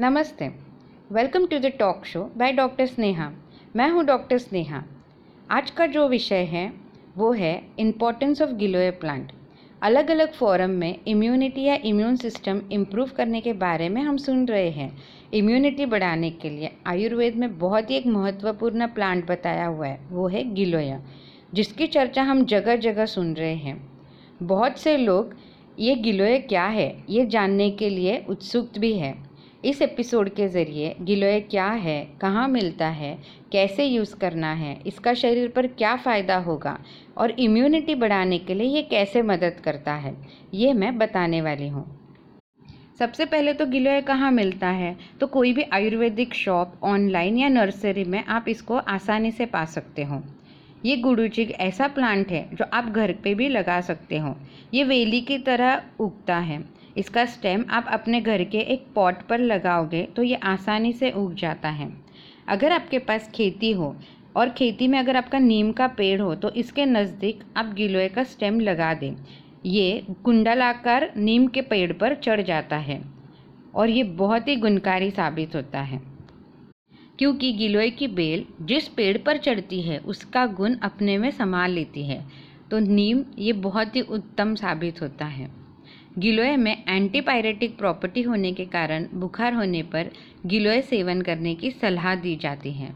नमस्ते। Welcome to the talk show by doctor Sneha मैं हूँ डॉक्टर स्नेहा आज का जो विषय है, वो है इम्पोर्टेंस ऑफ़ गिलोय प्लांट अलग अलग फोरम में इम्यूनिटी या इम्यून सिस्टम इम्प्रूव करने के बारे में हम सुन रहे हैं। इम्यूनिटी बढ़ाने के लिए आयुर्वेद में बहुत ही एक महत्वपूर्ण प्लांट बताया हुआ है, वो है गिलोय जिसकी चर्चा हम जगह जगह सुन रहे हैं। बहुत से लोग, ये गिलोय क्या है, ये जानने के लिए उत्सुक भी है। इस एपिसोड के ज़रिए गिलोय क्या है, कहाँ मिलता है, कैसे यूज़ करना है, इसका शरीर पर क्या फ़ायदा होगा और इम्यूनिटी बढ़ाने के लिए ये कैसे मदद करता है, ये मैं बताने वाली हूँ। सबसे पहले तो गिलोय कहाँ मिलता है तो कोई भी आयुर्वेदिक शॉप ऑनलाइन या नर्सरी में आप इसको आसानी से पा सकते हो। ये गुड़ूचिक ऐसा प्लांट है जो आप घर पे भी लगा सकते हो। ये वेली की तरह उगता है। इसका स्टेम आप अपने घर के एक पॉट पर लगाओगे तो ये आसानी से उग जाता है। अगर आपके पास खेती हो और खेती में अगर आपका नीम का पेड़ हो तो इसके नज़दीक आप गिलोय का स्टेम लगा दें। ये कुंडलाकार नीम के पेड़ पर चढ़ जाता है और ये बहुत ही गुणकारी साबित होता है। क्योंकि गिलोय की बेल जिस पेड़ पर चढ़ती है, उसका गुण अपने में संभाल लेती है। तो नीम ये बहुत ही उत्तम साबित होता है। गिलोय में एंटीपायरेटिक प्रॉपर्टी होने के कारण बुखार होने पर गिलोय सेवन करने की सलाह दी जाती है।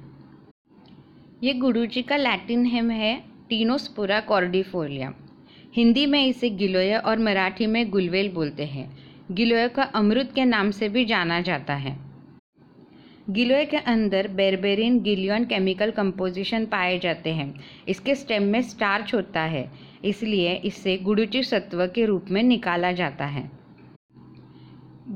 ये गुरुजी का लैटिन हेम है, टीनोस्पुरा कॉर्डिफोलिया हिंदी में इसे गिलोय और मराठी में गुलवेल बोलते हैं। गिलोय का अमृत के नाम से भी जाना जाता है। गिलोय के अंदर बेरबेरिन गिलियन केमिकल कंपोजिशन पाए जाते हैं। इसके स्टेम में स्टार्च होता है, इसलिए इसे गुड़ुची सत्व के रूप में निकाला जाता है।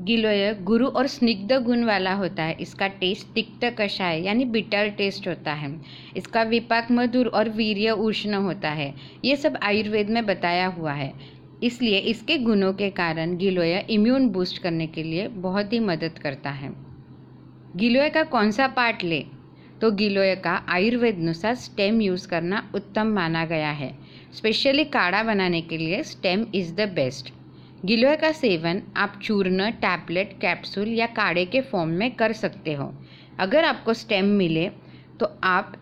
गिलोय गुरु और स्निग्ध गुण वाला होता है। इसका टेस्ट तिक्त कषाय यानी बिटर टेस्ट होता है। इसका विपाक मधुर और वीर्य उष्ण होता है। ये सब आयुर्वेद में बताया हुआ है। इसलिए इसके गुणों के कारण गिलोय इम्यून बूस्ट करने के लिए बहुत ही मदद करता है। गिलोय का कौन सा पार्ट ले? तो गिलोय का आयुर्वेद अनुसार स्टेम यूज़ करना उत्तम माना गया है। स्पेशली काढ़ा बनाने के लिए स्टेम इज़ द बेस्ट। गिलोय का सेवन आप चूर्ण, टैबलेट, कैप्सूल या काढ़े के फॉर्म में कर सकते हो। अगर आपको स्टेम मिले तो आप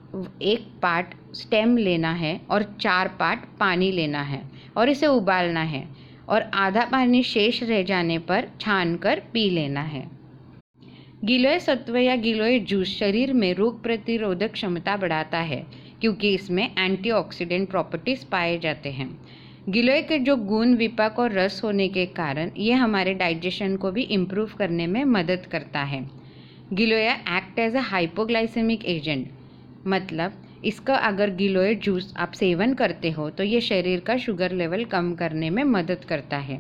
एक पार्ट स्टेम लेना है और चार पार्ट पानी लेना है और इसे उबालना है और आधा पानी शेष रह जाने पर छान कर पी लेना है। गिलोय सत्व या गिलोय जूस शरीर में रोग प्रतिरोधक क्षमता बढ़ाता है, क्योंकि इसमें एंटीऑक्सीडेंट प्रॉपर्टीज़ पाए जाते हैं। गिलोय के जो गुण, विपाक और रस होने के कारण ये हमारे डाइजेशन को भी इम्प्रूव करने में मदद करता है। गिलोया act as a hypoglycemic agent मतलब इसका अगर गिलोय जूस आप सेवन करते हो तो ये शरीर का शुगर लेवल कम करने में मदद करता है।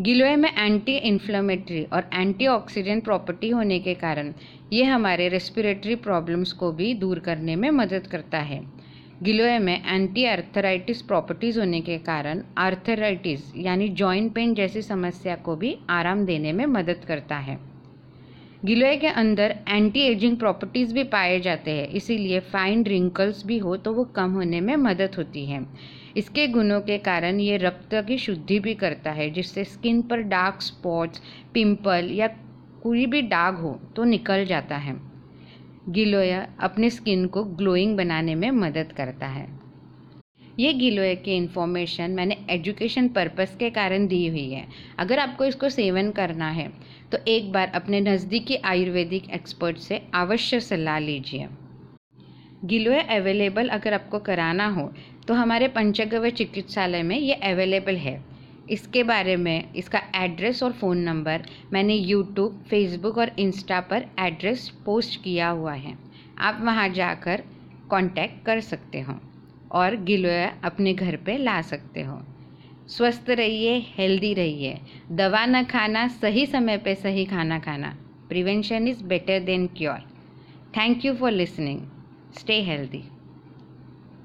गिलोय में एंटी इन्फ्लेमेटरी और एंटीऑक्सीडेंट प्रॉपर्टी होने के कारण ये हमारे रेस्पिरेटरी प्रॉब्लम्स को भी दूर करने में मदद करता है। गिलोय में एंटी आर्थराइटिस प्रॉपर्टीज़ होने के कारण आर्थराइटिस यानी जॉइंट पेन जैसी समस्या को भी आराम देने में मदद करता है। गिलोय के अंदर एंटी एजिंग प्रॉपर्टीज़ भी पाए जाते हैं। इसीलिए फाइन रिंकल्स भी हो तो वो कम होने में मदद होती है। इसके गुणों के कारण ये रक्त की शुद्धि भी करता है, जिससे स्किन पर डार्क स्पॉट्स पिंपल या कोई भी दाग हो तो निकल जाता है। गिलोया अपने स्किन को ग्लोइंग बनाने में मदद करता है। ये गिलोय की इन्फॉर्मेशन मैंने एजुकेशन पर्पस के कारण दी हुई है। अगर आपको इसको सेवन करना है तो एक बार अपने नज़दीकी आयुर्वेदिक एक्सपर्ट से अवश्य सलाह लीजिए। गिलोय अवेलेबल अगर आपको कराना हो तो हमारे पंचगव्य चिकित्सालय में ये अवेलेबल है। इसके बारे में, इसका एड्रेस और फ़ोन नंबर मैंने यूट्यूब फेसबुक और इंस्टा पर एड्रेस पोस्ट किया हुआ है। आप वहाँ जाकर कांटेक्ट कर सकते हो। और गिलोया अपने घर पे ला सकते हो। स्वस्थ रहिए हेल्दी रहिए। दवा न खाना, सही समय पे सही खाना खाना। Prevention is better than cure thank you for listening stay healthy.